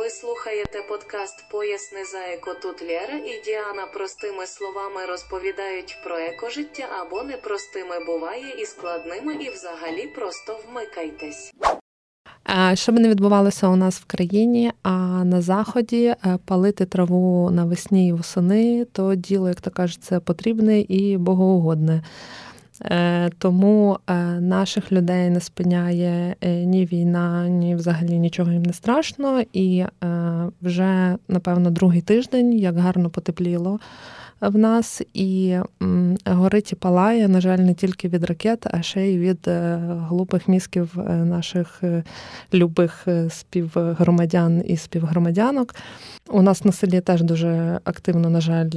Ви слухаєте подкаст Поясни за еко тут Лєра і Діана простими словами розповідають про екожиття або непростими буває і складними, і взагалі просто вмикайтесь. Що би не відбувалося у нас в країні, а на заході е, палити траву навесні і восени, то діло, як то кажуть, це потрібне і богоугодне. Е, тому е, наших людей не спиняє ні війна, ні взагалі нічого їм не страшно. І вже, напевно, другий тиждень, як гарно потепліло в нас, і горить і палає, на жаль, не тільки від ракет, а ще й від е, глупих мізків е, наших е, любих співгромадян і співгромадянок. У нас на селі теж дуже активно, на жаль,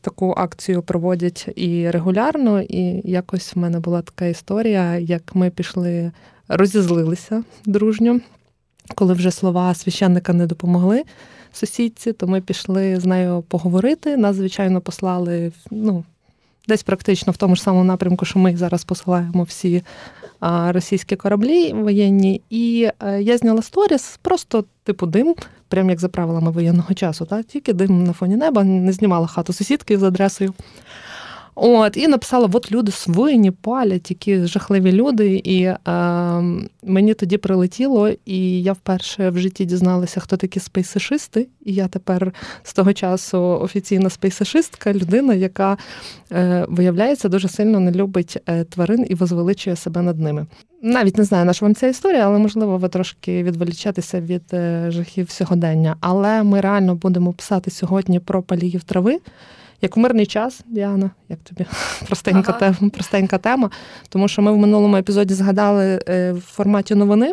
таку акцію проводять і регулярно. І якось в мене була така історія, як ми пішли, розізлилися дружньо, коли вже слова священника не допомогли сусідці, то ми пішли з нею поговорити. Нас, звичайно, послали ну, десь практично в тому ж самому напрямку, що ми зараз посилаємо всі російські кораблі воєнні. І е, я зняла сторіс, просто типу дим, прям як за правилами воєнного часу. Так? Тільки дим на фоні неба, не знімала хату сусідки з адресою. От, І написала: от люди свині, палять, які жахливі люди. І е, мені тоді прилетіло, і я вперше в житті дізналася, хто такі спейсишисти. І я тепер з того часу офіційна спейсишистка, людина, яка е, виявляється дуже сильно не любить е, тварин і возвеличує себе над ними. Навіть не знаю, на що вам ця історія, але можливо ви трошки відволічатися від е, жахів сьогодення. Але ми реально будемо писати сьогодні про паліїв трави. Як у мирний час, Діана, як тобі простенька ага. тема, простенька тема. Тому що ми в минулому епізоді згадали е, в форматі новини,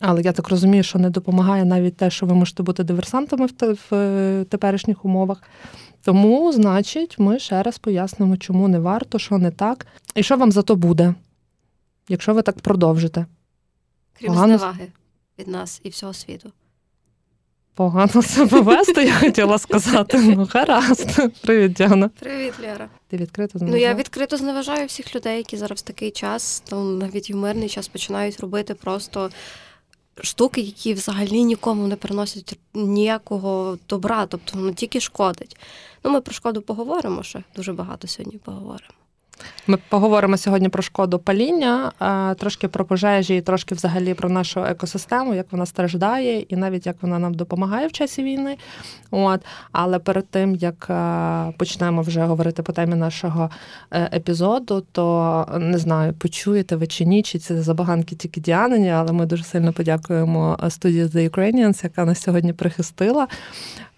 але я так розумію, що не допомагає навіть те, що ви можете бути диверсантами в е, теперішніх умовах. Тому, значить, ми ще раз пояснимо, чому не варто, що не так, і що вам за то буде, якщо ви так продовжите. Крім Погано... зневаги від нас і всього світу погано себе вести, я хотіла сказати. Ну, гаразд. Привіт, Діана. Привіт, Лера. Ти відкрито зневажаєш? Ну, я відкрито зневажаю всіх людей, які зараз в такий час, там навіть в мирний час починають робити просто. Штуки, які взагалі нікому не приносять ніякого добра, тобто ну тільки шкодить. Ну, ми про шкоду поговоримо ще дуже багато сьогодні поговоримо. Ми поговоримо сьогодні про шкоду паління, трошки про пожежі, і трошки взагалі про нашу екосистему, як вона страждає, і навіть як вона нам допомагає в часі війни. От але перед тим як почнемо вже говорити по темі нашого е, епізоду, то не знаю, почуєте ви чи ні, чи це забаганки тільки Діанині, але ми дуже сильно подякуємо студії The Ukrainians, яка нас сьогодні прихистила.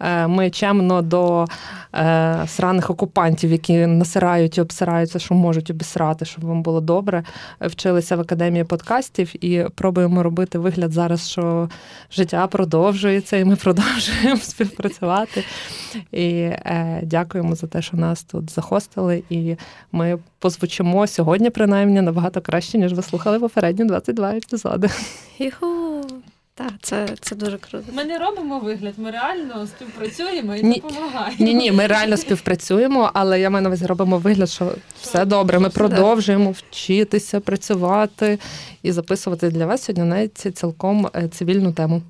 Е, ми чемно до е, сраних окупантів, які насирають і обсираються, що можуть обісрати, щоб вам було добре. Вчилися в академії подкастів і пробуємо робити вигляд зараз, що життя продовжується, і ми продовжуємо співпрацювати. І е, дякуємо за те, що нас тут захостили. І ми позвучимо сьогодні, принаймні, набагато краще, ніж ви слухали попередні 22 епізоди. Юху! Так, це це дуже круто. Ми не робимо вигляд, ми реально співпрацюємо і ні, допомагаємо. Ні, ні, ми реально співпрацюємо, але я маю на увазі робимо вигляд, що все добре. Ми продовжуємо вчитися, працювати і записувати для вас сьогодні навіть цілком е, цивільну тему.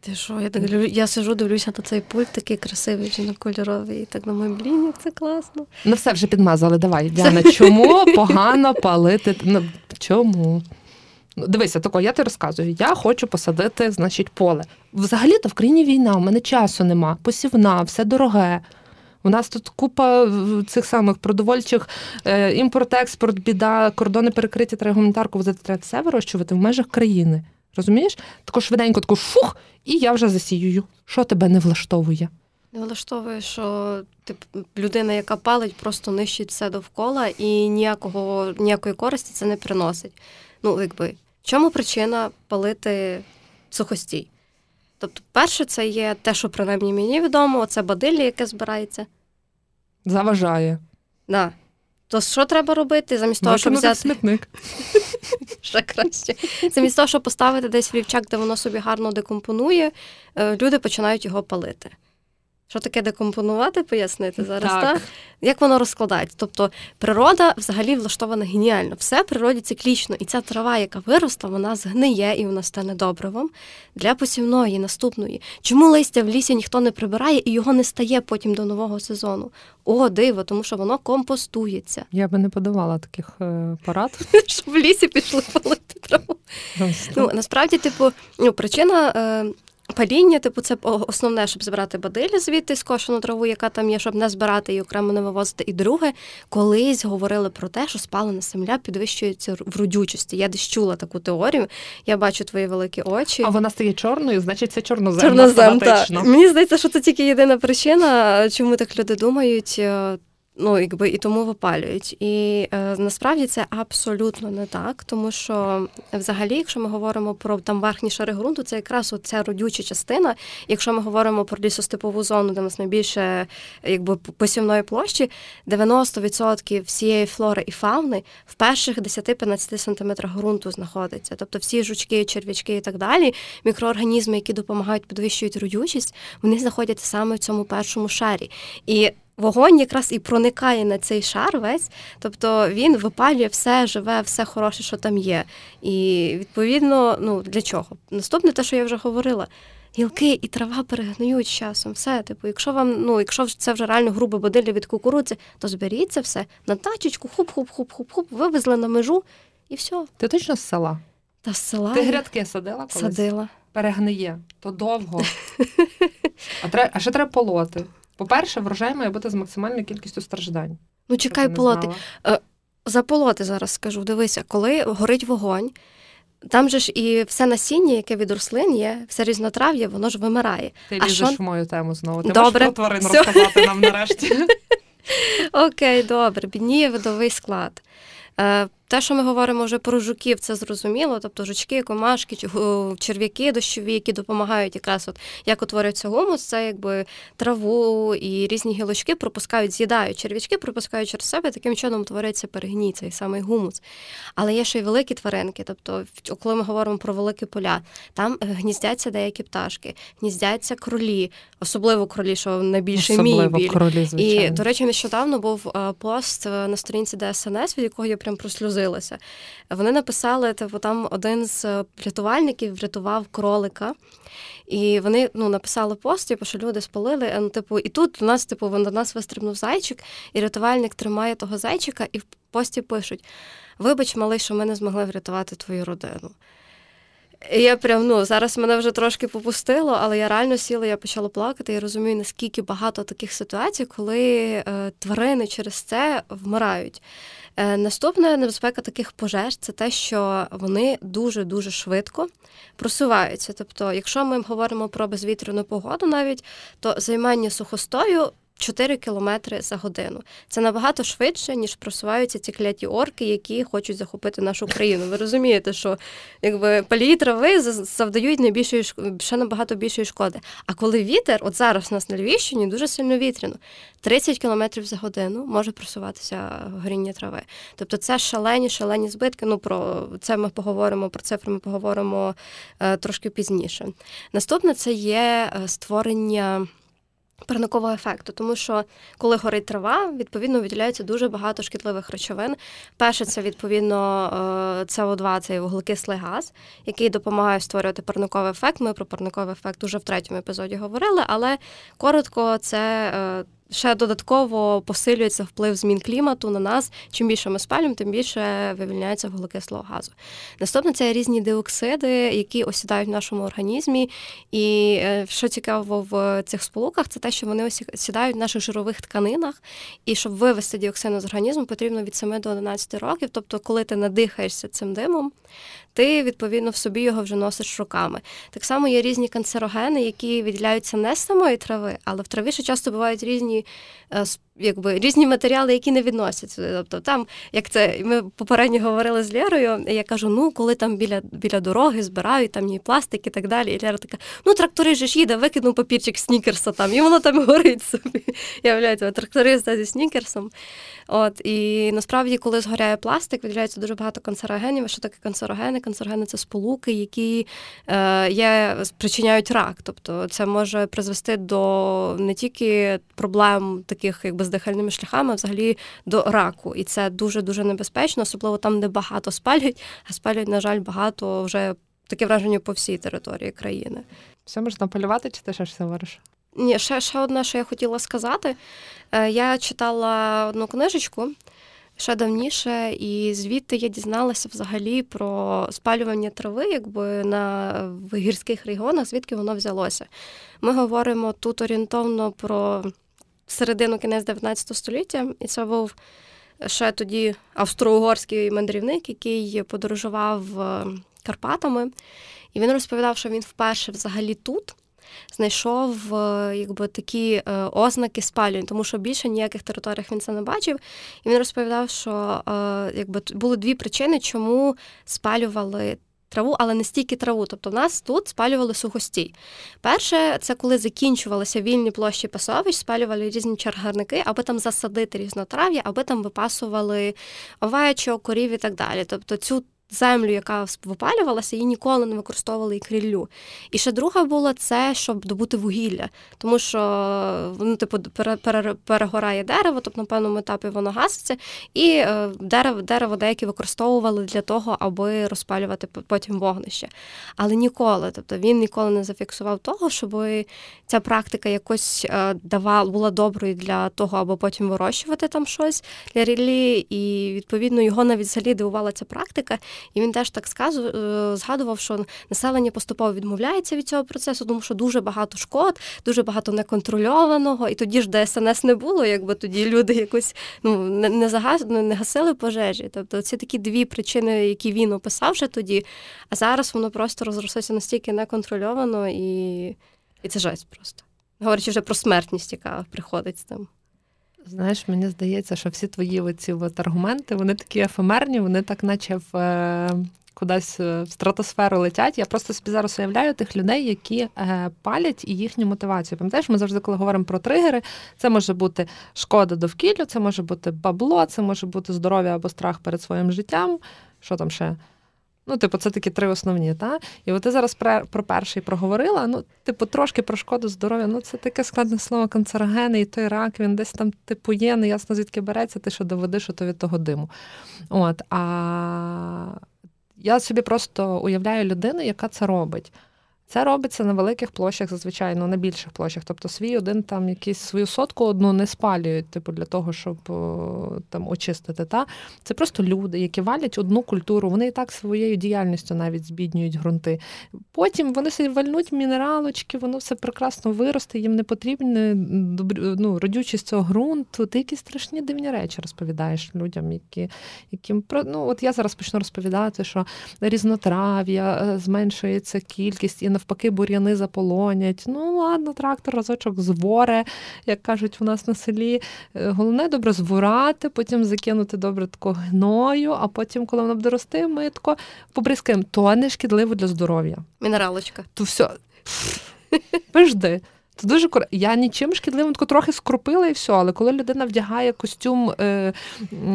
Ти що, я так я сижу, дивлюся на цей пульт, такий красивий, жінокольоровий, і так думаю, блін, як це класно. Ну все вже підмазали. Давай, Діана, чому погано палити? Ну, Чому? Дивися, тако, я тобі розказую, я хочу посадити, значить, поле. Взагалі-то в країні війна, у мене часу нема, посівна, все дороге. У нас тут купа цих самих продовольчих е, імпорт-експорт, біда, кордони перекриті, треба гуманітарку возити, треба все вирощувати в межах країни. Розумієш? Тако швиденько, тако фух, і я вже засіюю. Що тебе не влаштовує? Не влаштовує, що тип, людина, яка палить, просто нищить все довкола і ніякого, ніякої користі це не приносить. Ну, якби чому причина палити сухостій? Тобто, перше, це є те, що принаймні мені відомо, це бадиллі, яке збирається. Заважає. Да. То що треба робити? Замість того, щоб взяти смітник. Ще краще. Замість того, щоб поставити десь в лівчак, де воно собі гарно декомпонує, е, люди починають його палити. Що таке декомпонувати, пояснити зараз? Так. Так? Як воно розкладається? Тобто природа взагалі влаштована геніально. Все в природі циклічно. І ця трава, яка виросла, вона згниє і вона стане добривом для посівної, наступної. Чому листя в лісі ніхто не прибирає і його не стає потім до нового сезону? О, диво, тому що воно компостується. Я би не подавала таких е, порад. Щоб в лісі пішли палити траву. Ну, насправді, типу, ну, причина. Е, Паління, типу, це основне, щоб збирати бадилі звідти скошену траву, яка там є, щоб не збирати і окремо не вивозити. І друге, колись говорили про те, що спалена земля підвищується в родючості. Я десь чула таку теорію. Я бачу твої великі очі. А вона стає чорною, значить це чорнозем. Чорнозем, так. Мені здається, що це тільки єдина причина, чому так люди думають. Ну, якби і тому випалюють. І е, насправді це абсолютно не так, тому що взагалі, якщо ми говоримо про там верхні шари ґрунту, це якраз оця родюча частина. Якщо ми говоримо про лісостепову зону, де у нас найбільше якби посівної площі, 90% всієї флори і фауни в перших 10-15 сантиметрах ґрунту знаходиться. Тобто всі жучки, черв'ячки і так далі, мікроорганізми, які допомагають підвищують родючість, вони знаходяться саме в цьому першому шарі. І Вогонь якраз і проникає на цей шар весь, тобто він випалює все живе, все хороше, що там є. І відповідно, ну для чого? Наступне, те, що я вже говорила. Гілки і трава перегниють з часом. Все, типу, якщо вам, ну, якщо це вже реально грубе бодилля від кукурудзи, то зберіть це все на тачечку, хуп-хуп-хуп-хуп-хуп, вивезли на межу і все. Ти точно з села? Та з села Ти грядки садила колись? садила. Перегниє, то довго. А, тре... а ще треба полоти. По-перше, врожай має бути з максимальною кількістю страждань. Ну, чекай, полоти. За полоти зараз скажу. Дивися, коли горить вогонь, там же ж і все насіння, яке від рослин є, все різнотрав'я, воно ж вимирає. Ти а лізеш що... в мою тему знову. Ти добре. можеш про тварин Все. розказати нам нарешті. Окей, добре, бідніє видовий склад. Е, те, що ми говоримо вже про жуків, це зрозуміло. Тобто жучки, комашки, черв'яки дощові, які допомагають якраз от як утворюється гумус, це якби траву і різні гілочки пропускають, з'їдають черв'ячки, пропускають через себе, таким чином утворюється перегній, цей самий гумус. Але є ще й великі тваринки. Тобто, коли ми говоримо про великі поля, там е, гніздяться деякі пташки, гніздяться кролі, особливо кролі, що найбільше мій біль. кролі, звичайно. І, до речі, нещодавно був е, пост на сторінці ДСНС, від якого я прям прослюзилася. Вони написали, типу, там один з рятувальників врятував кролика. І вони ну, написали пост, типу, що люди спалили. Ну, типу, і тут у нас, типу, до нас вистрибнув зайчик, і рятувальник тримає того зайчика, і в пості пишуть: Вибач, малий, що ми не змогли врятувати твою родину. І я прям ну зараз мене вже трошки попустило, але я реально сіла, я почала плакати. Я розумію, наскільки багато таких ситуацій, коли е, тварини через це вмирають. Е, наступна небезпека таких пожеж це те, що вони дуже дуже швидко просуваються. Тобто, якщо ми говоримо про безвітряну погоду, навіть то займання сухостою 4 кілометри за годину. Це набагато швидше, ніж просуваються ці кляті орки, які хочуть захопити нашу країну. Ви розумієте, що якби палії трави завдають найбільшої ще набагато більшої шкоди. А коли вітер, от зараз у нас на Львівщині дуже сильно вітряно, 30 кілометрів за годину може просуватися горіння трави. Тобто це шалені, шалені збитки. Ну про це ми поговоримо, про цифри ми поговоримо е, трошки пізніше. Наступне це є е, створення. Парникового ефекту, тому що коли горить трава, відповідно виділяється дуже багато шкідливих речовин. Перше, це відповідно СО2, це вуглекислий газ, який допомагає створювати парниковий ефект. Ми про парниковий ефект уже в третьому епізоді говорили, але коротко, це е, ще додатково посилюється вплив змін клімату на нас. Чим більше ми спалюємо, тим більше вивільняється вуглекислого газу. Наступне це різні диоксиди, які осідають в нашому організмі. І е, що цікаво в цих сполуках, це те, що вони осідають в наших жирових тканинах. І щоб вивести діоксин з організму, потрібно від 7 до 11 років. Тобто, коли ти надихаєшся цим димом, ти відповідно в собі його вже носиш роками. Так само є різні канцерогени, які відділяються не з самої трави, але в траві ще часто бувають різні е, якби різні матеріали, які не відносять сюди. Тобто там, як це ми попередньо говорили з Лєрою, я кажу: ну коли там біля біля дороги збирають там і пластик і так далі. І Лєра така: ну трактори ж їде, викинув папірчик снікерса там, і воно там горить собі. Являється тракториста зі снікерсом. От і насправді, коли згоряє пластик, виділяється дуже багато канцерогенів. Що таке канцерогени? Канцерогени це сполуки, які е, є, спричиняють рак. Тобто це може призвести до не тільки проблем таких, якби з дихальними шляхами, взагалі до раку. І це дуже дуже небезпечно, особливо там, де багато спалюють, а спалюють, на жаль, багато вже таке враження по всій території країни. Все можна полювати, чи ти ще щось говориш? Ні, ще ще одне, що я хотіла сказати. Е, я читала одну книжечку ще давніше, і звідти я дізналася взагалі про спалювання трави, якби на в гірських регіонах, звідки воно взялося. Ми говоримо тут орієнтовно про середину кінець 19 століття, і це був ще тоді австро-угорський мандрівник, який подорожував е, Карпатами, і він розповідав, що він вперше взагалі тут знайшов е, якби такі е, ознаки спалювань, тому що більше ніяких територіях він це не бачив. І він розповідав, що якби були дві причини, чому спалювали. Траву, але не стільки траву. Тобто в нас тут спалювали сухостій. Перше, це коли закінчувалися вільні площі пасовищ, спалювали різні чаргарники, аби там засадити різнотрав'я, аби там випасували овечок, корів і так далі. Тобто цю землю, яка випалювалася, її ніколи не використовували і кріллю. І ще друга була це, щоб добути вугілля, тому що ну, типу, перегорає дерево, тобто на певному етапі воно гаситься, і е, дерево дерево деякі використовували для того, аби розпалювати потім вогнище. Але ніколи, тобто він ніколи не зафіксував того, щоб ця практика якось е, давала була доброю для того, аби потім вирощувати там щось для ріллі, і відповідно його навіть взагалі дивувала ця практика. І він теж так е, згадував, що населення поступово відмовляється від цього процесу, тому що дуже багато шкод, дуже багато неконтрольованого. І тоді ж ДСНС не було, якби тоді люди якось ну не загас, не гасили пожежі. Тобто це такі дві причини, які він описав вже тоді. А зараз воно просто розрослося настільки неконтрольовано, і, і це жесть просто. Говорячи вже про смертність, яка приходить з тим. Знаєш, мені здається, що всі твої оці от аргументи, вони такі ефемерні, вони так, наче в. Е, кудись е, в стратосферу летять. Я просто собі зараз уявляю тих людей, які е, палять і їхню мотивацію. Пам'ятаєш, ми завжди, коли говоримо про тригери, це може бути шкода довкіллю, це може бути бабло, це може бути здоров'я або страх перед своїм життям. Що там ще? Ну, типу, це такі три основні, та? І от ти зараз про перший проговорила. Ну, типу, трошки про шкоду здоров'я. Ну, це таке складне слово канцерогени, і той рак, він десь там, типу, є, неясно звідки береться, ти що доведеш, що то від того диму. От, а я собі просто уявляю людину, яка це робить. Це робиться на великих площах, зазвичай, ну на більших площах. Тобто свій один там якийсь свою сотку одну не спалюють, типу, для того, щоб там очистити. Та? Це просто люди, які валять одну культуру, вони і так своєю діяльністю навіть збіднюють ґрунти. Потім вони собі вальнуть мінералочки, воно все прекрасно виросте, їм не потрібна ну, родючість цього ґрунту. Ти якісь страшні дивні речі розповідаєш людям, які яким ну, от я зараз почну розповідати, що різнотрав'я, е, зменшується кількість і навпаки бур'яни заполонять. Ну, ладно, трактор разочок зворе, як кажуть у нас на селі. Е, головне добре зворати, потім закинути добре тако гною, а потім, коли воно буде рости, ми тако побризкаємо. То не шкідливо для здоров'я. Мінералочка. То все. Пожди. Це дуже кор... Я нічим шкідливим тако трохи скрупила і все. Але коли людина вдягає костюм е,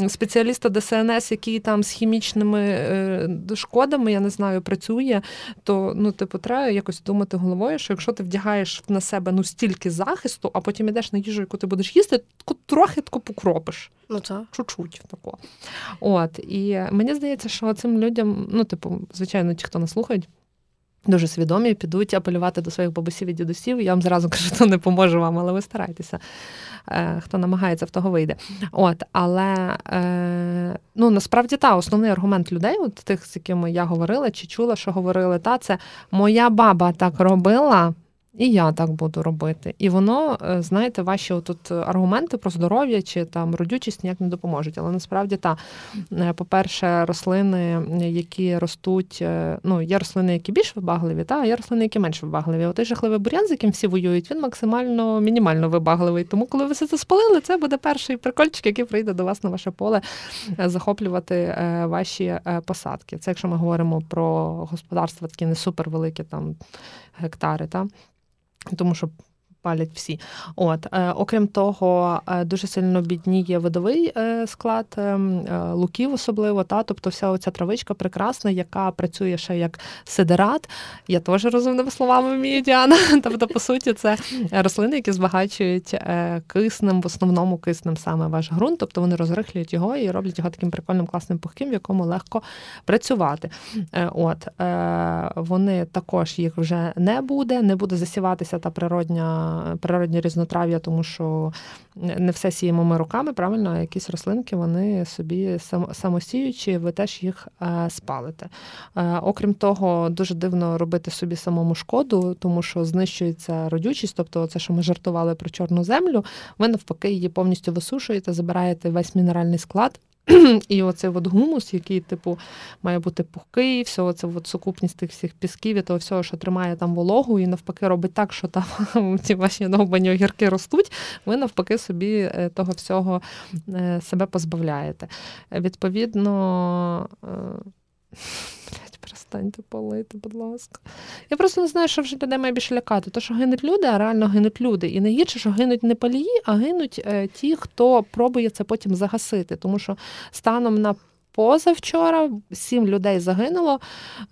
спеціаліста ДСНС, який там з хімічними е, шкодами, я не знаю, працює, то ну, типу, треба якось думати головою, що якщо ти вдягаєш на себе ну стільки захисту, а потім йдеш на їжу, яку ти будеш їсти, то трохи тако покропиш. Ну так. Чуть-чуть тако. От. І мені здається, що цим людям, ну, типу, звичайно, ті, хто нас слухають. Дуже свідомі, підуть апелювати до своїх бабусів і дідусів. Я вам зразу кажу, то не поможе вам, але ви старайтеся. Е, хто намагається, в того вийде. От, Але е, ну, насправді та основний аргумент людей, от тих, з якими я говорила, чи чула, що говорили, та це моя баба так робила. І я так буду робити. І воно, е, знаєте, ваші тут аргументи про здоров'я чи там родючість ніяк не допоможуть. Але насправді та, е, по-перше, рослини, які ростуть, е, ну, є рослини, які більш вибагливі, та, а є рослини, які менш вибагливі. От той жахливий бур'ян, з яким всі воюють, він максимально мінімально вибагливий. Тому, коли ви все це спалили, це буде перший прикольчик, який прийде до вас на ваше поле захоплювати ваші посадки. Це якщо ми говоримо про господарства, такі не супервеликі там гектари. Та? тому що палять всі. От е, окрім того, е, дуже сильно бідніє видовий е, склад луків, особливо та, тобто вся оця травичка прекрасна, яка працює ще як сидерат. Я теж розумними словами вмію, Діана. Тобто, по суті, це рослини, які збагачують киснем, в основному киснем саме ваш ґрунт, тобто вони розрихлюють його і роблять його таким прикольним класним пухким, в якому легко працювати. От вони також їх вже не буде, не буде засіватися та природня природні різнотрав'я, тому що не все сіємо ми руками, правильно, а якісь рослинки вони собі самосіючі, ви теж їх е, спалите. Е, окрім того, дуже дивно робити собі самому шкоду, тому що знищується родючість, тобто це, що ми жартували про чорну землю, ви навпаки її повністю висушуєте, забираєте весь мінеральний склад. І оцей от гумус, який, типу, має бути пухкий, все це от сукупність тих всіх пісків і того всього, що тримає там вологу, і навпаки робить так, що там ці ваші довбані огірки ростуть, ви навпаки собі е, того всього е, себе позбавляєте. Відповідно. Перестаньте палити, будь ласка. Я просто не знаю, що вже людей має більше лякати. То, що гинуть люди, а реально гинуть люди. І не гірше, що гинуть не палії, а гинуть е, ті, хто пробує це потім загасити. Тому що станом на позавчора сім людей загинуло.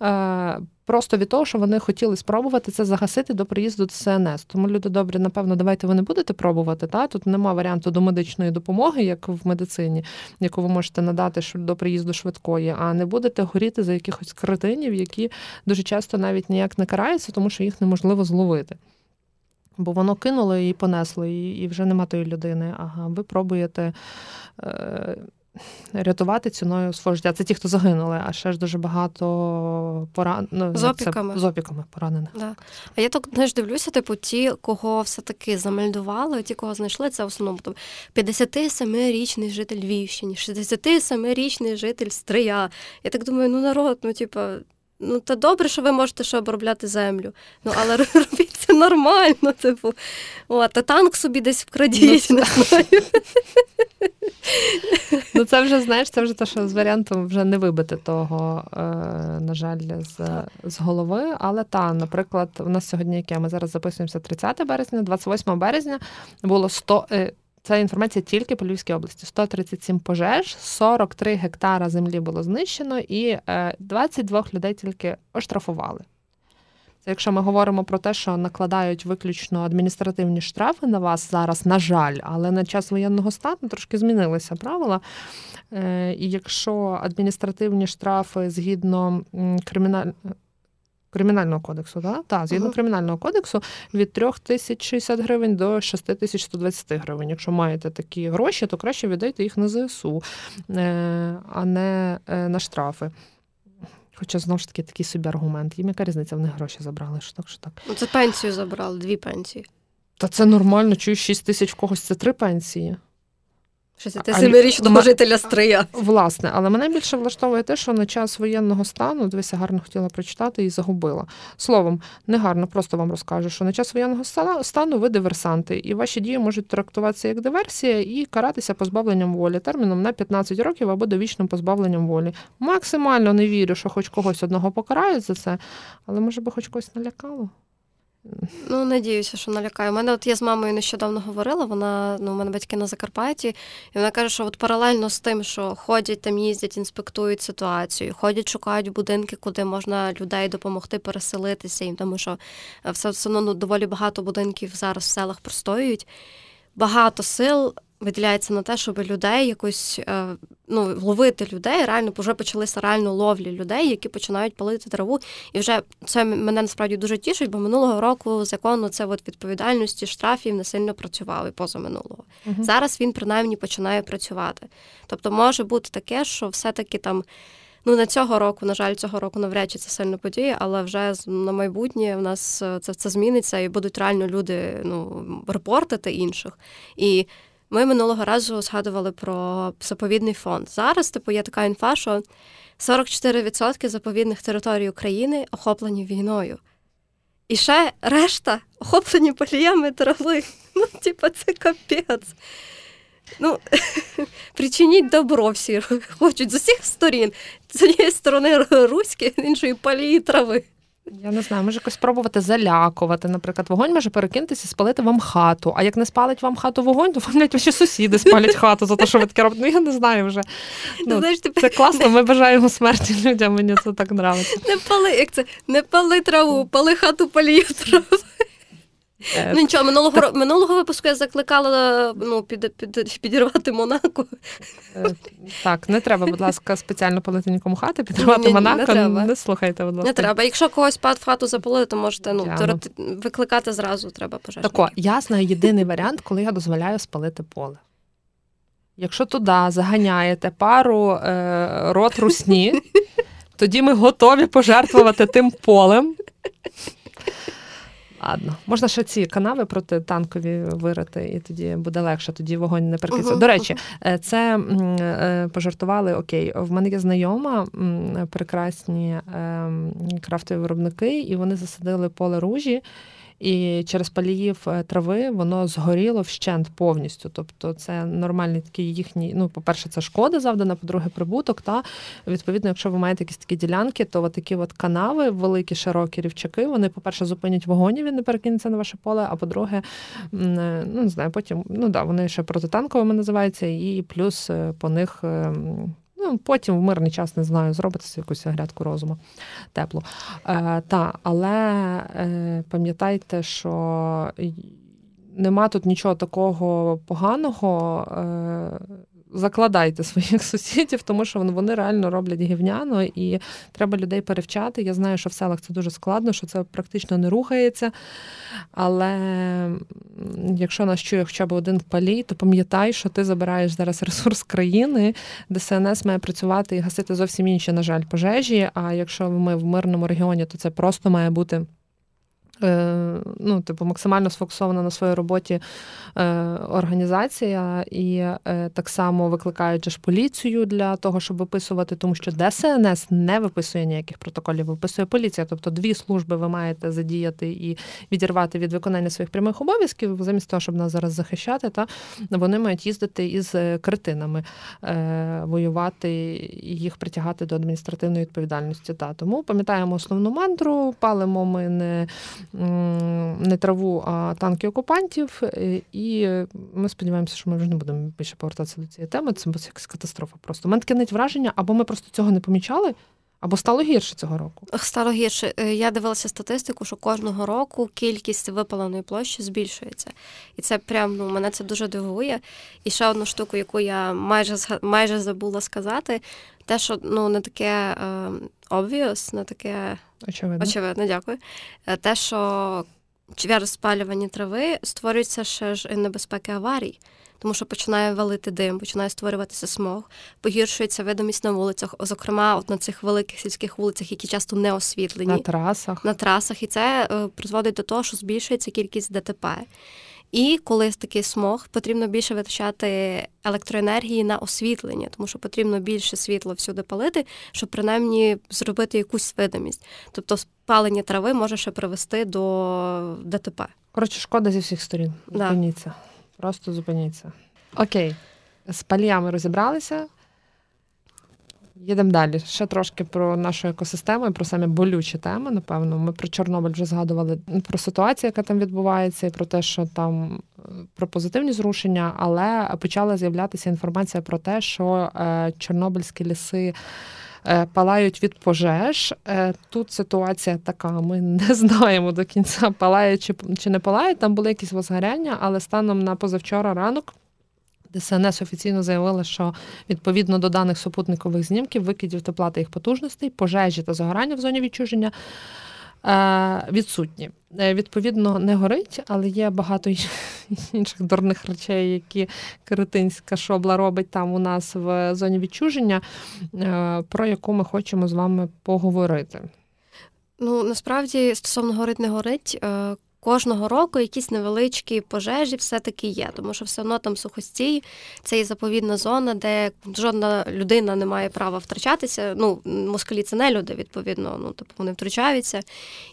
Е, просто від того, що вони хотіли спробувати це загасити до приїзду ЦНС. Тому люди добрі, напевно, давайте ви не будете пробувати. Та? Тут нема варіанту до медичної допомоги, як в медицині, яку ви можете надати до приїзду швидкої, а не будете горіти за якихось кретинів, які дуже часто навіть ніяк не караються, тому що їх неможливо зловити. Бо воно кинуло і понесло, і вже нема тої людини. Ага, ви пробуєте. Е, рятувати ціною свого життя. Це ті, хто загинули, а ще ж дуже багато поран... ну, з опіками. Це... з опіками поранених. Да. А я так знаєш, дивлюся, типу, ті, кого все-таки замельдували, ті, кого знайшли, це в основному там, 57-річний житель Львівщини, 67-річний житель Стрия. Я так думаю, ну народ, ну типу. Ну, то добре, що ви можете ще обробляти землю. Ну, але робіть це нормально, типу. От, а танк собі десь вкрадіть, ну, не знаю. Ну, це вже, знаєш, це вже те, що з варіантом вже не вибити того, е, на жаль, з з голови. Але та, наприклад, у нас сьогодні яке? Ми зараз записуємося 30 березня, 28 березня було 100. Е, це інформація тільки по Львівській області. 137 пожеж, 43 гектара землі було знищено, і 22 е, людей тільки оштрафували. Це якщо ми говоримо про те, що накладають виключно адміністративні штрафи на вас зараз, на жаль, але на час воєнного стану трошки змінилися правила. Е, і якщо адміністративні штрафи згідно криміналь... Кримінального кодексу, так? Так, згідно uh-huh. кримінального кодексу від 3060 гривень до 6120 гривень. Якщо маєте такі гроші, то краще віддайте їх на ЗСУ, е, а не е, на штрафи. Хоча знову ж таки такий собі аргумент. Їм яка різниця, вони гроші забрали. що так, що так. Це пенсію забрали, дві пенсії. Та це нормально, чую 6 тисяч в когось це три пенсії. 67-річного жителя Стрия. Власне, але мене більше влаштовує те, що на час воєнного стану, дивися, гарно хотіла прочитати і загубила. Словом, не гарно, просто вам розкажу, що на час воєнного стану ви диверсанти, і ваші дії можуть трактуватися як диверсія і каратися позбавленням волі терміном на 15 років або довічним позбавленням волі. Максимально не вірю, що хоч когось одного покарають за це, але може би хоч когось налякало. Ну, надіюся, що налякаю. У мене от я з мамою нещодавно говорила, вона ну, у мене батьки на Закарпатті, і вона каже, що от паралельно з тим, що ходять там, їздять, інспектують ситуацію, ходять, шукають будинки, куди можна людей допомогти переселитися їм, тому що е, все одно ну, доволі багато будинків зараз в селах простоюють. Багато сил виділяється на те, щоб людей якось е, ну, ловити людей. Реально вже почалися реально ловлі людей, які починають палити траву. І вже це мене насправді дуже тішить, бо минулого року закону це от відповідальності штрафів не сильно працював і поза минулого. Угу. Зараз він принаймні починає працювати. Тобто може бути таке, що все-таки там Ну на цього року, на жаль, цього року навряд чи це сильно подіє, але вже на майбутнє в нас е, це це зміниться і будуть реально люди ну, репортити інших. І ми минулого разу згадували про заповідний фонд. Зараз, типу, є така інфа, що 44% заповідних територій України охоплені війною. І ще решта охоплені поліями трави. Ну, типа, це капець. Ну, причиніть добро всі хочуть з усіх сторін. З однієї сторони руські, з іншої полії трави. Я не знаю, може якось спробувати залякувати. Наприклад, вогонь може перекинутися і спалити вам хату. А як не спалить вам хату вогонь, то вам ваші сусіди спалять хату за те, що ви таке робите. Ну я не знаю вже. Ну, Знаєш, тепер- Це класно, ми бажаємо смерті людям. Мені це так нравиться. Не пали, як це не пали траву, пали хату палію траву. Е, ну нічого, минулого так. минулого випуску я закликала ну, під, під, підірвати Монако. Е, так, не треба, будь ласка, спеціально палити нікому хати, підірвати Монако. Не, треба. не слухайте, будь ласка. Не треба. Якщо когось пад в хату запалили, то можете ну, викликати зразу треба пожежників. Тако, я знаю єдиний варіант, коли я дозволяю спалити поле. Якщо туди заганяєте пару е, рот русні, тоді ми готові пожертвувати тим полем. Ладно, можна ще ці канави протитанкові вирити, і тоді буде легше, тоді вогонь не перекидається. Uh-huh. До речі, е, це е, пожартували окей. В мене є знайома прекрасні ем, крафтові виробники, і вони засадили поле ружі і через паліїв е, трави воно згоріло вщент повністю. Тобто це нормальний такий їхній. Ну, по-перше, це шкода завдана, по-друге, прибуток. Та відповідно, якщо ви маєте якісь такі ділянки, то от такі от канави, великі, широкі рівчаки, вони, по-перше, зупинять вогонь, він не перекинеться на ваше поле. А по-друге, е, ну не знаю, потім ну да, вони ще протитанковими називаються, і плюс е, по них. Ну, Потім в мирний час не знаю, зробити якусь грядку розуму теплу. Е, Та, але е, пам'ятайте, що нема тут нічого такого поганого. Е, закладайте своїх сусідів, тому що вони реально роблять гівняно, і треба людей перевчати. Я знаю, що в селах це дуже складно, що це практично не рухається. Але якщо нас чує хоча б один палій, то пам'ятай, що ти забираєш зараз ресурс країни, ДСНС має працювати і гасити зовсім інші, на жаль, пожежі. А якщо ми в мирному регіоні, то це просто має бути. Е, ну, типу, максимально сфокусована на своїй роботі е, організація, і е, так само викликають ж поліцію для того, щоб виписувати, тому що ДСНС не виписує ніяких протоколів, виписує поліція. Тобто дві служби ви маєте задіяти і відірвати від виконання своїх прямих обов'язків, замість того, щоб нас зараз захищати, та вони мають їздити із критинами, воювати і їх притягати до адміністративної відповідальності. Та Тому пам'ятаємо основну мантру, палимо ми не не траву, а танки окупантів. Е, і ми сподіваємося, що ми вже не будемо більше повертатися до цієї теми. Це буде якась катастрофа. Просто У мене таке навіть враження, або ми просто цього не помічали. Або стало гірше цього року? Стало гірше. Е, я дивилася статистику, що кожного року кількість випаленої площі збільшується. І це прям ну, мене це дуже дивує. І ще одну штуку, яку я майже майже забула сказати, те, що ну не таке е, obvious, не таке очевидно, очевидно, дякую. Е, те, що через спалювання трави створюється ще ж небезпеки аварій тому що починає валити дим, починає створюватися смог, погіршується видимість на вулицях, зокрема, от на цих великих сільських вулицях, які часто не освітлені на трасах. На трасах, і це е, призводить до того, що збільшується кількість ДТП. І коли такий смог, потрібно більше витрачати електроенергії на освітлення, тому що потрібно більше світла всюди палити, щоб принаймні зробити якусь видимість. Тобто спалення трави може ще привести до ДТП. Коротше, шкода зі всіх сторін. Зупиніться. Да. Просто зупиніться. Окей, з паліями розібралися. Їдемо далі. Ще трошки про нашу екосистему і про самі болючі теми. Напевно, ми про Чорнобиль вже згадували про ситуацію, яка там відбувається, і про те, що там е, про позитивні зрушення, але почала з'являтися інформація про те, що е, чорнобильські ліси. Е, палають від пожеж. Тут ситуація така, ми не знаємо до кінця, палає чи, чи не палають. Там були якісь возгоряння, але станом на позавчора ранок. ДСНС офіційно заявила, що відповідно до даних супутникових знімків, викидів тепла та їх потужностей, пожежі та загорання в зоні відчуження відсутні. Відповідно, не горить, але є багато інших дурних речей, які Киритинська шобла робить там у нас в зоні відчуження, про яку ми хочемо з вами поговорити. Ну насправді стосовно горить не горить, Кожного року якісь невеличкі пожежі все-таки є, тому що все одно там сухостій, це є заповідна зона, де жодна людина не має права втрачатися. Ну, москалі це не люди, відповідно, ну тобто вони втручаються.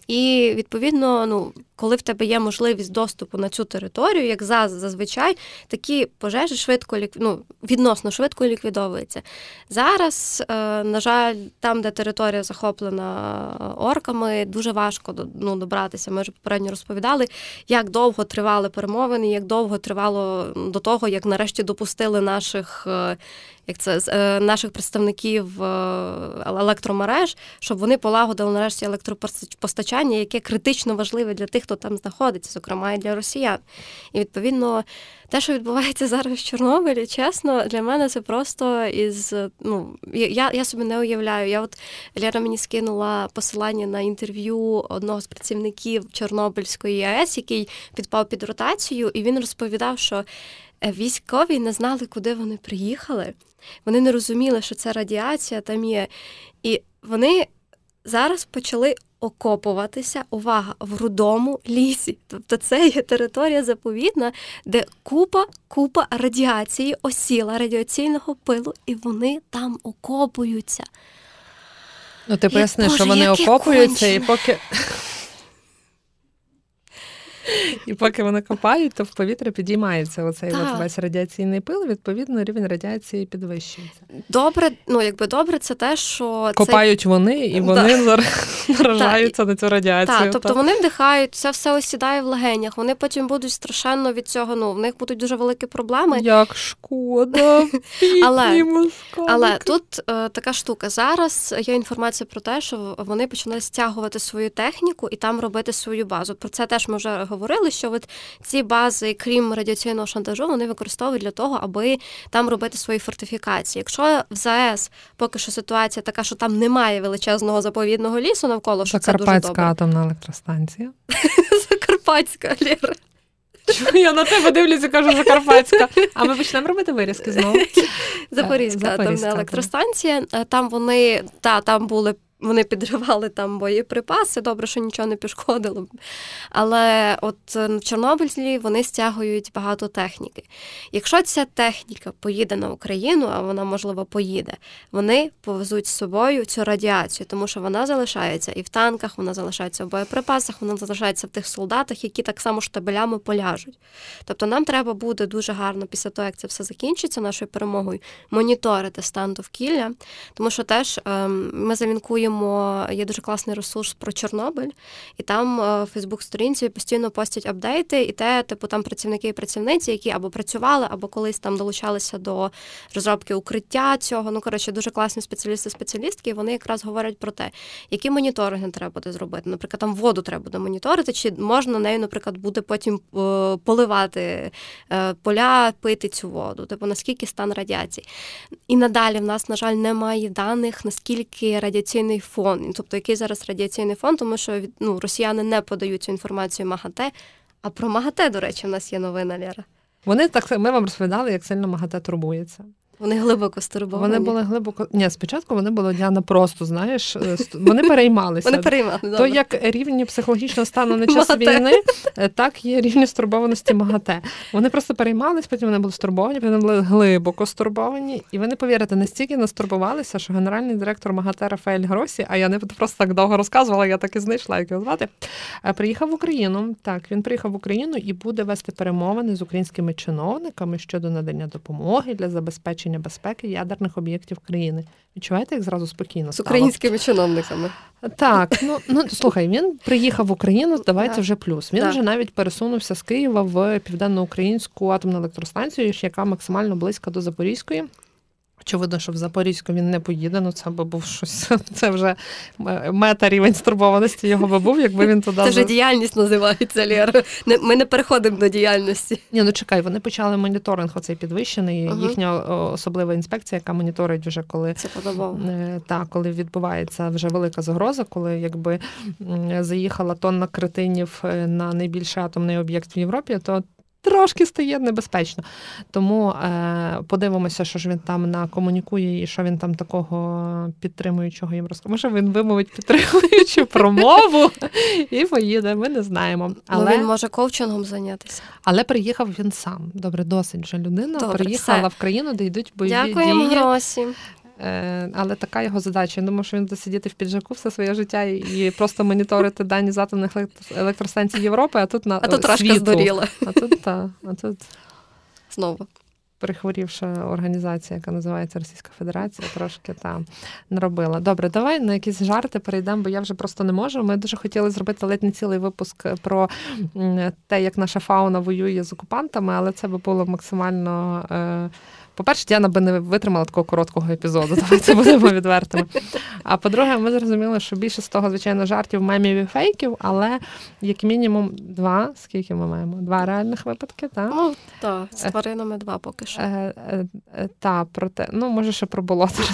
І відповідно, ну коли в тебе є можливість доступу на цю територію, як зазвичай, такі пожежі швидко ну, відносно швидко ліквідовуються. Зараз, е, на жаль, там, де територія захоплена орками, дуже важко ну, добратися. Ми вже попередньо розповідали, як довго тривали перемовини, як довго тривало до того, як нарешті допустили наших е, як це е, наших представників е, електромереж, щоб вони полагодили нарешті електропостачання, яке критично важливе для тих, хто там знаходиться, зокрема і для росіян. І відповідно те, що відбувається зараз в Чорнобилі, чесно, для мене це просто із ну я я собі не уявляю. Я от Лера мені скинула посилання на інтерв'ю одного з працівників Чорнобильської АЕС, який підпав під ротацію, і він розповідав, що військові не знали, куди вони приїхали. Вони не розуміли, що це радіація там є. І вони зараз почали окопуватися, увага, в рудому лісі. Тобто це є територія заповідна, де купа, купа радіації осіла, радіаційного пилу, і вони там окопуються. Ну, ти поясни, що вони окопуються, і поки. І поки вони копають, то в повітря підіймається оцей от весь радіаційний пил. Відповідно, рівень радіації підвищується. Добре, ну якби добре, це те, що копають це... вони, і вони наражаються на цю радіацію. Так, тобто вони вдихають, це все осідає в легенях. Вони потім будуть страшенно від цього. Ну в них будуть дуже великі проблеми. Як шкода, але але тут е, така штука. Зараз є інформація про те, що вони почали стягувати свою техніку і там робити свою базу. Про це теж ми вже говорили говорили, що от ці бази, крім радіаційного шантажу, вони використовують для того, аби там робити свої фортифікації. Якщо в ЗАЕС поки що ситуація така, що там немає величезного заповідного лісу навколо, що це дуже добре. атомна електростанція. Закарпатська Лєра. Я на тебе дивлюся, кажу Закарпатська. А ми почнемо робити вирізки знову. Запорізька атомна електростанція. Е, там вони та там були вони підривали там боєприпаси, добре, що нічого не пішкодило. Але от е, на Чорнобильській вони стягують багато техніки. Якщо ця техніка поїде на Україну, а вона, можливо, поїде, вони повезуть з собою цю радіацію, тому що вона залишається і в танках, вона залишається в боєприпасах, вона залишається в тих солдатах, які так само штабелями поляжуть. Тобто нам треба буде дуже гарно після того, як це все закінчиться, нашою перемогою, моніторити стан довкілля, тому що теж ем, ми залінкуємо маємо є дуже класний ресурс про Чорнобиль, і там е, в Фейсбук-сторінці постійно постять апдейти, і те, типу, там працівники і працівниці, які або працювали, або колись там долучалися до розробки укриття цього. Ну коротше, дуже класні спеціалісти-спеціалістки, і вони якраз говорять про те, які моніторинги треба буде зробити. Наприклад, там воду треба буде моніторити, чи можна нею, наприклад, буде потім е, поливати е, поля, пити цю воду, типу наскільки стан радіації. І надалі в нас, на жаль, немає даних, наскільки радіаційний фон, тобто який зараз радіаційний фон, тому що ну, росіяни не подають цю інформацію МАГАТЕ. А про МАГАТЕ, до речі, в нас є новина Лера. Вони так ми вам розповідали, як сильно МАГАТЕ турбується. Вони глибоко стурбовані. Вони були глибоко. Ні, спочатку вони були Діана просто, знаєш, е, вони переймалися. Вони переймали. То як рівні психологічного стану на час війни, е, так є рівні стурбованості МАГАТЕ. Вони просто переймались, потім вони були стурбовані, потім були глибоко стурбовані. І ви не повірите, настільки настурбувалися, що генеральний директор МАГАТЕ Рафаель Гросі, а я не просто так довго розказувала, я так і знайшла, як його звати. Е, приїхав в Україну. Так, він приїхав в Україну і буде вести перемовини з українськими чиновниками щодо надання допомоги для забезпечення забезпечення безпеки ядерних об'єктів країни. Відчуваєте, як зразу спокійно з українськими чиновниками? Так, ну ну слухай, він приїхав в Україну. Давайте вже плюс. Він вже навіть пересунувся з Києва в південноукраїнську атомну електростанцію, яка максимально близька до Запорізької. Очевидно, що в Запорізьку він не поїде, ну це би був щось. Це вже мета рівень стурбованості його би був, якби він туди. Це вже діяльність називається Лєра. Ми не переходимо до діяльності. Ні, ну чекай, вони почали моніторинг оцей підвищений. Ага. Їхня особлива інспекція, яка моніторить вже коли це подобало. Е, так, коли відбувається вже велика загроза, коли якби заїхала тонна кретинів е, на найбільший атомний об'єкт в Європі, то трошки стає небезпечно. Тому е, подивимося, що ж він там накомунікує і що він там такого підтримуючого їм розкаже. Може, він вимовить підтримуючу промову і поїде. Ми не знаємо. Ну, Але ну, він може коучингом зайнятися. Але приїхав він сам. Добре, досить вже людина. Добре, приїхала все. в країну, де йдуть бойові Дякуємо, дії. Гросі. Е, але така його задача. Я думаю, що він буде сидіти в піджаку все своє життя і просто моніторити дані з атомних електростанцій Європи, а тут на а тут трошки здоріла. А тут та, а тут знову. Прихворівша організація, яка називається Російська Федерація, трошки там наробила. Добре, давай на якісь жарти перейдемо, бо я вже просто не можу. Ми дуже хотіли зробити ледь не цілий випуск про те, як наша фауна воює з окупантами, але це би було максимально. Е- по-перше, Діана би не витримала такого короткого епізоду, давайте будемо відвертими. А по-друге, ми зрозуміли, що більше з того, звичайно, жартів, мемів і фейків, але як мінімум два, скільки ми маємо? Два реальних випадки, так? Ну, так, з тваринами два поки що. Е, е, е, Так, проте, ну, може, ще про болото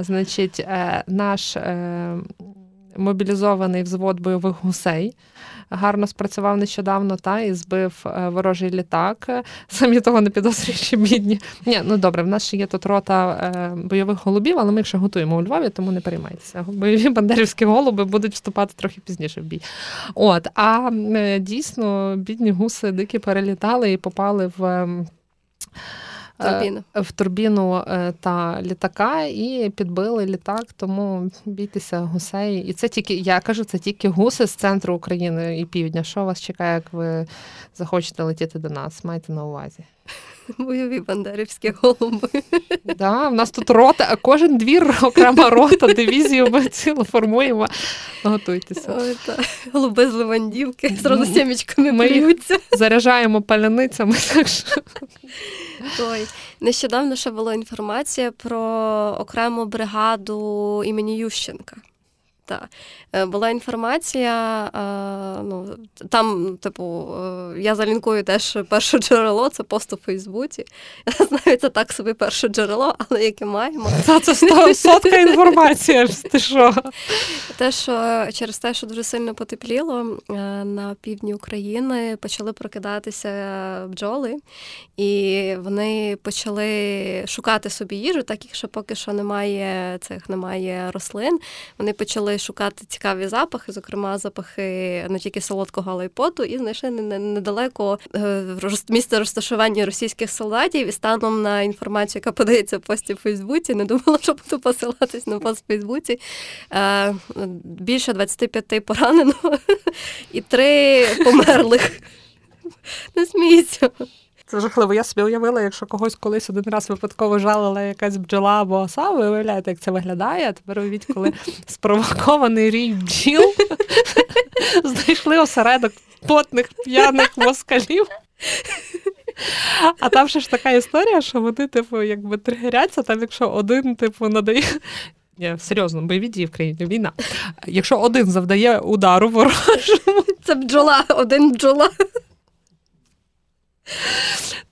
Значить, наш мобілізований взвод бойових гусей гарно спрацював нещодавно та і збив е, ворожий літак. Самі того не підозрюючи бідні. Ні, ну добре, в нас ще є тут рота е, бойових голубів, але ми їх ще готуємо у Львові, тому не переймайтеся. Бойові бандерівські голуби будуть вступати трохи пізніше в бій. От, а е, дійсно бідні гуси дикі перелітали і попали в. Ем, Турбіну. в турбіну та літака і підбили літак, тому бійтеся гусей. І це тільки, я кажу, це тільки гуси з центру України і півдня. Що вас чекає, як ви захочете летіти до нас? Майте на увазі. Бойові бандерівські голуби. Да, в нас тут рота, а кожен двір окрема рота, дивізію ми цілу формуємо. Готуйтеся. Ой, та. Голуби з Левандівки, зразу сімечками ми заряджаємо паляницями. так що... Той. Нещодавно ще була інформація про окрему бригаду імені Ющенка. Так. Е, була інформація, е, ну, там, типу, е, я залінкую теж перше джерело, це пост у Фейсбуці. Я знаю, це так собі перше джерело, але яке маємо. Та це сотка інформація. ти що? Те, що через те, що дуже сильно потепліло на півдні України, почали прокидатися бджоли, і вони почали шукати собі їжу, так як що поки що немає цих немає рослин. Вони почали шукати цікаві запахи, зокрема запахи не тільки солодкого, але й поту, і знайшли недалеко е, місце розташування російських солдатів. І станом на інформацію, яка подається в пості в Фейсбуці, не думала, що буду посилатись на пост в Фейсбуці. Е, більше 25 поранено і три померлих. Не смійся. Це жахливо. Я собі уявила, якщо когось колись один раз випадково жалила якась бджола або оса, ви уявляєте, як це виглядає. А тепер уявіть, коли спровокований рій бджіл знайшли осередок потних п'яних москалів. А там ще ж така історія, що вони, типу, якби тригеряться, там якщо один, типу, надає. Ні, серйозно, бойові дії в країні війна. Якщо один завдає удару ворожому. Це бджола, один бджола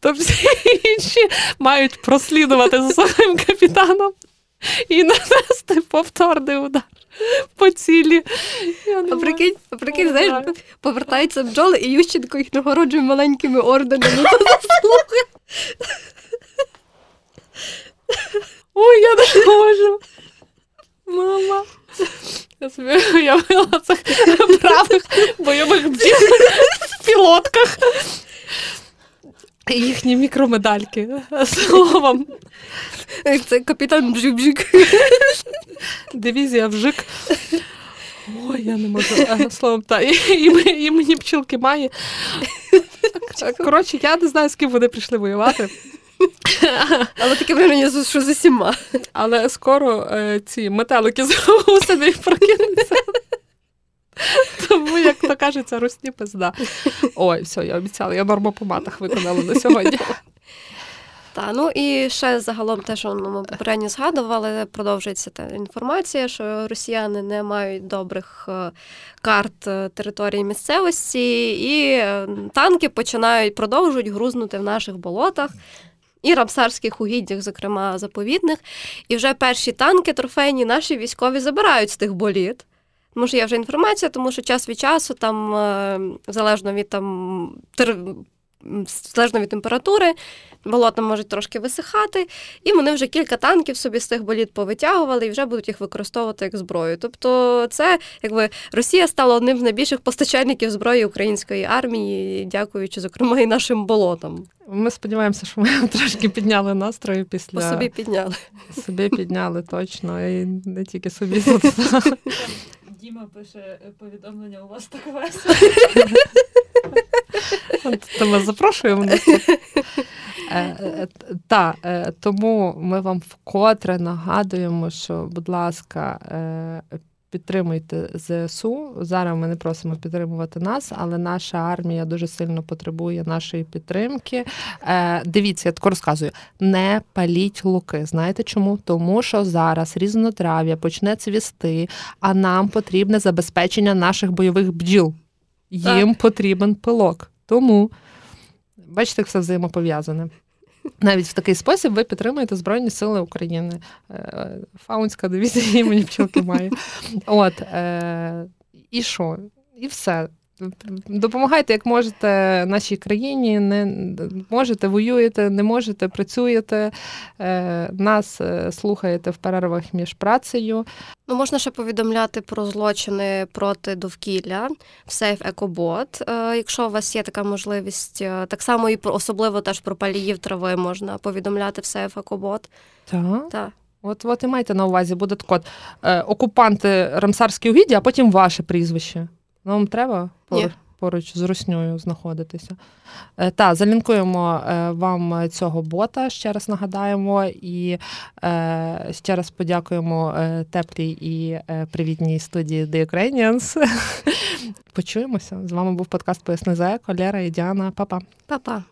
то всі інші мають прослідувати за своїм капітаном і нанести повторний удар по цілі. А прикинь, а прикинь, знаєш, повертаються бджоли, і Ющенко їх нагороджує маленькими орденами заслуги. Ой, я не можу. Мама. Я собі уявила цих правих бойових бджіл в пілотках їхні мікромедальки словом. Це капітан Бжик-Бжик. Дивізія Вжик. Ой, я не можу словом, та і, мені пчілки має. Коротше, я не знаю, з ким вони прийшли воювати. Але таке враження, що з усіма. Але скоро е, ці метелики з гусени прокинуться. Тому, як то кажеться, русні пизда. Ой, все, я обіцяла, я норму по матах виконала на сьогодні. Та, ну і ще загалом те, що ну, ми попередньо згадували, продовжується та інформація, що росіяни не мають добрих е, карт е, території місцевості, і е, танки починають продовжують грузнути в наших болотах. І рамсарських угіддях, зокрема заповідних, і вже перші танки трофейні наші військові забирають з тих боліт. Що є вже інформація, тому що час від часу, там е, залежно від там тер... залежно від температури, болота можуть трошки висихати, і вони вже кілька танків собі з цих боліт повитягували і вже будуть їх використовувати як зброю. Тобто, це якби Росія стала одним з найбільших постачальників зброї української армії, дякуючи, зокрема, і нашим болотам. Ми сподіваємося, що ми трошки підняли настрої після По собі підняли. собі підняли точно, і не тільки собі. Діма пише е, повідомлення, у вас так весело. Тебе запрошуємо Так. Е, е, Та, е, тому ми вам вкотре нагадуємо, що, будь ласка, підтримуйте ЗСУ. Зараз ми не просимо підтримувати нас, але наша армія дуже сильно потребує нашої підтримки. Е, Дивіться, я тако розказую: не паліть луки. Знаєте чому? Тому що зараз різнотрав'я почне цвісти, а нам потрібне забезпечення наших бойових бджіл. Їм потрібен пилок. Тому бачите, все взаємопов'язане. Навіть в такий спосіб ви підтримуєте Збройні Сили України. Е, Фаунська дивізія імені пчілки має. От, е, і що? І все. Допомагайте, як можете нашій країні. Не можете, воюєте, не можете, працюєте. Е, нас е, слухаєте в перервах між працею. Ну, можна ще повідомляти про злочини проти довкілля в Сейф Екобот. Е, Якщо у вас є така можливість, так само і про особливо теж про паліїв трави можна повідомляти в Сейф Екобот. Так. Так. От, от і майте на увазі, буде так е, окупанти Рамсарські угіддя, а потім ваше прізвище. Вам треба поруч, Ні. поруч з Русньою знаходитися. Е, та, залінкуємо е, вам цього бота, ще раз нагадаємо, і е, ще раз подякуємо е, теплій і привітній студії The Ukrainians. Почуємося. З вами був подкаст Поясни за еко, Лера і Діана. Па-па. Па-па.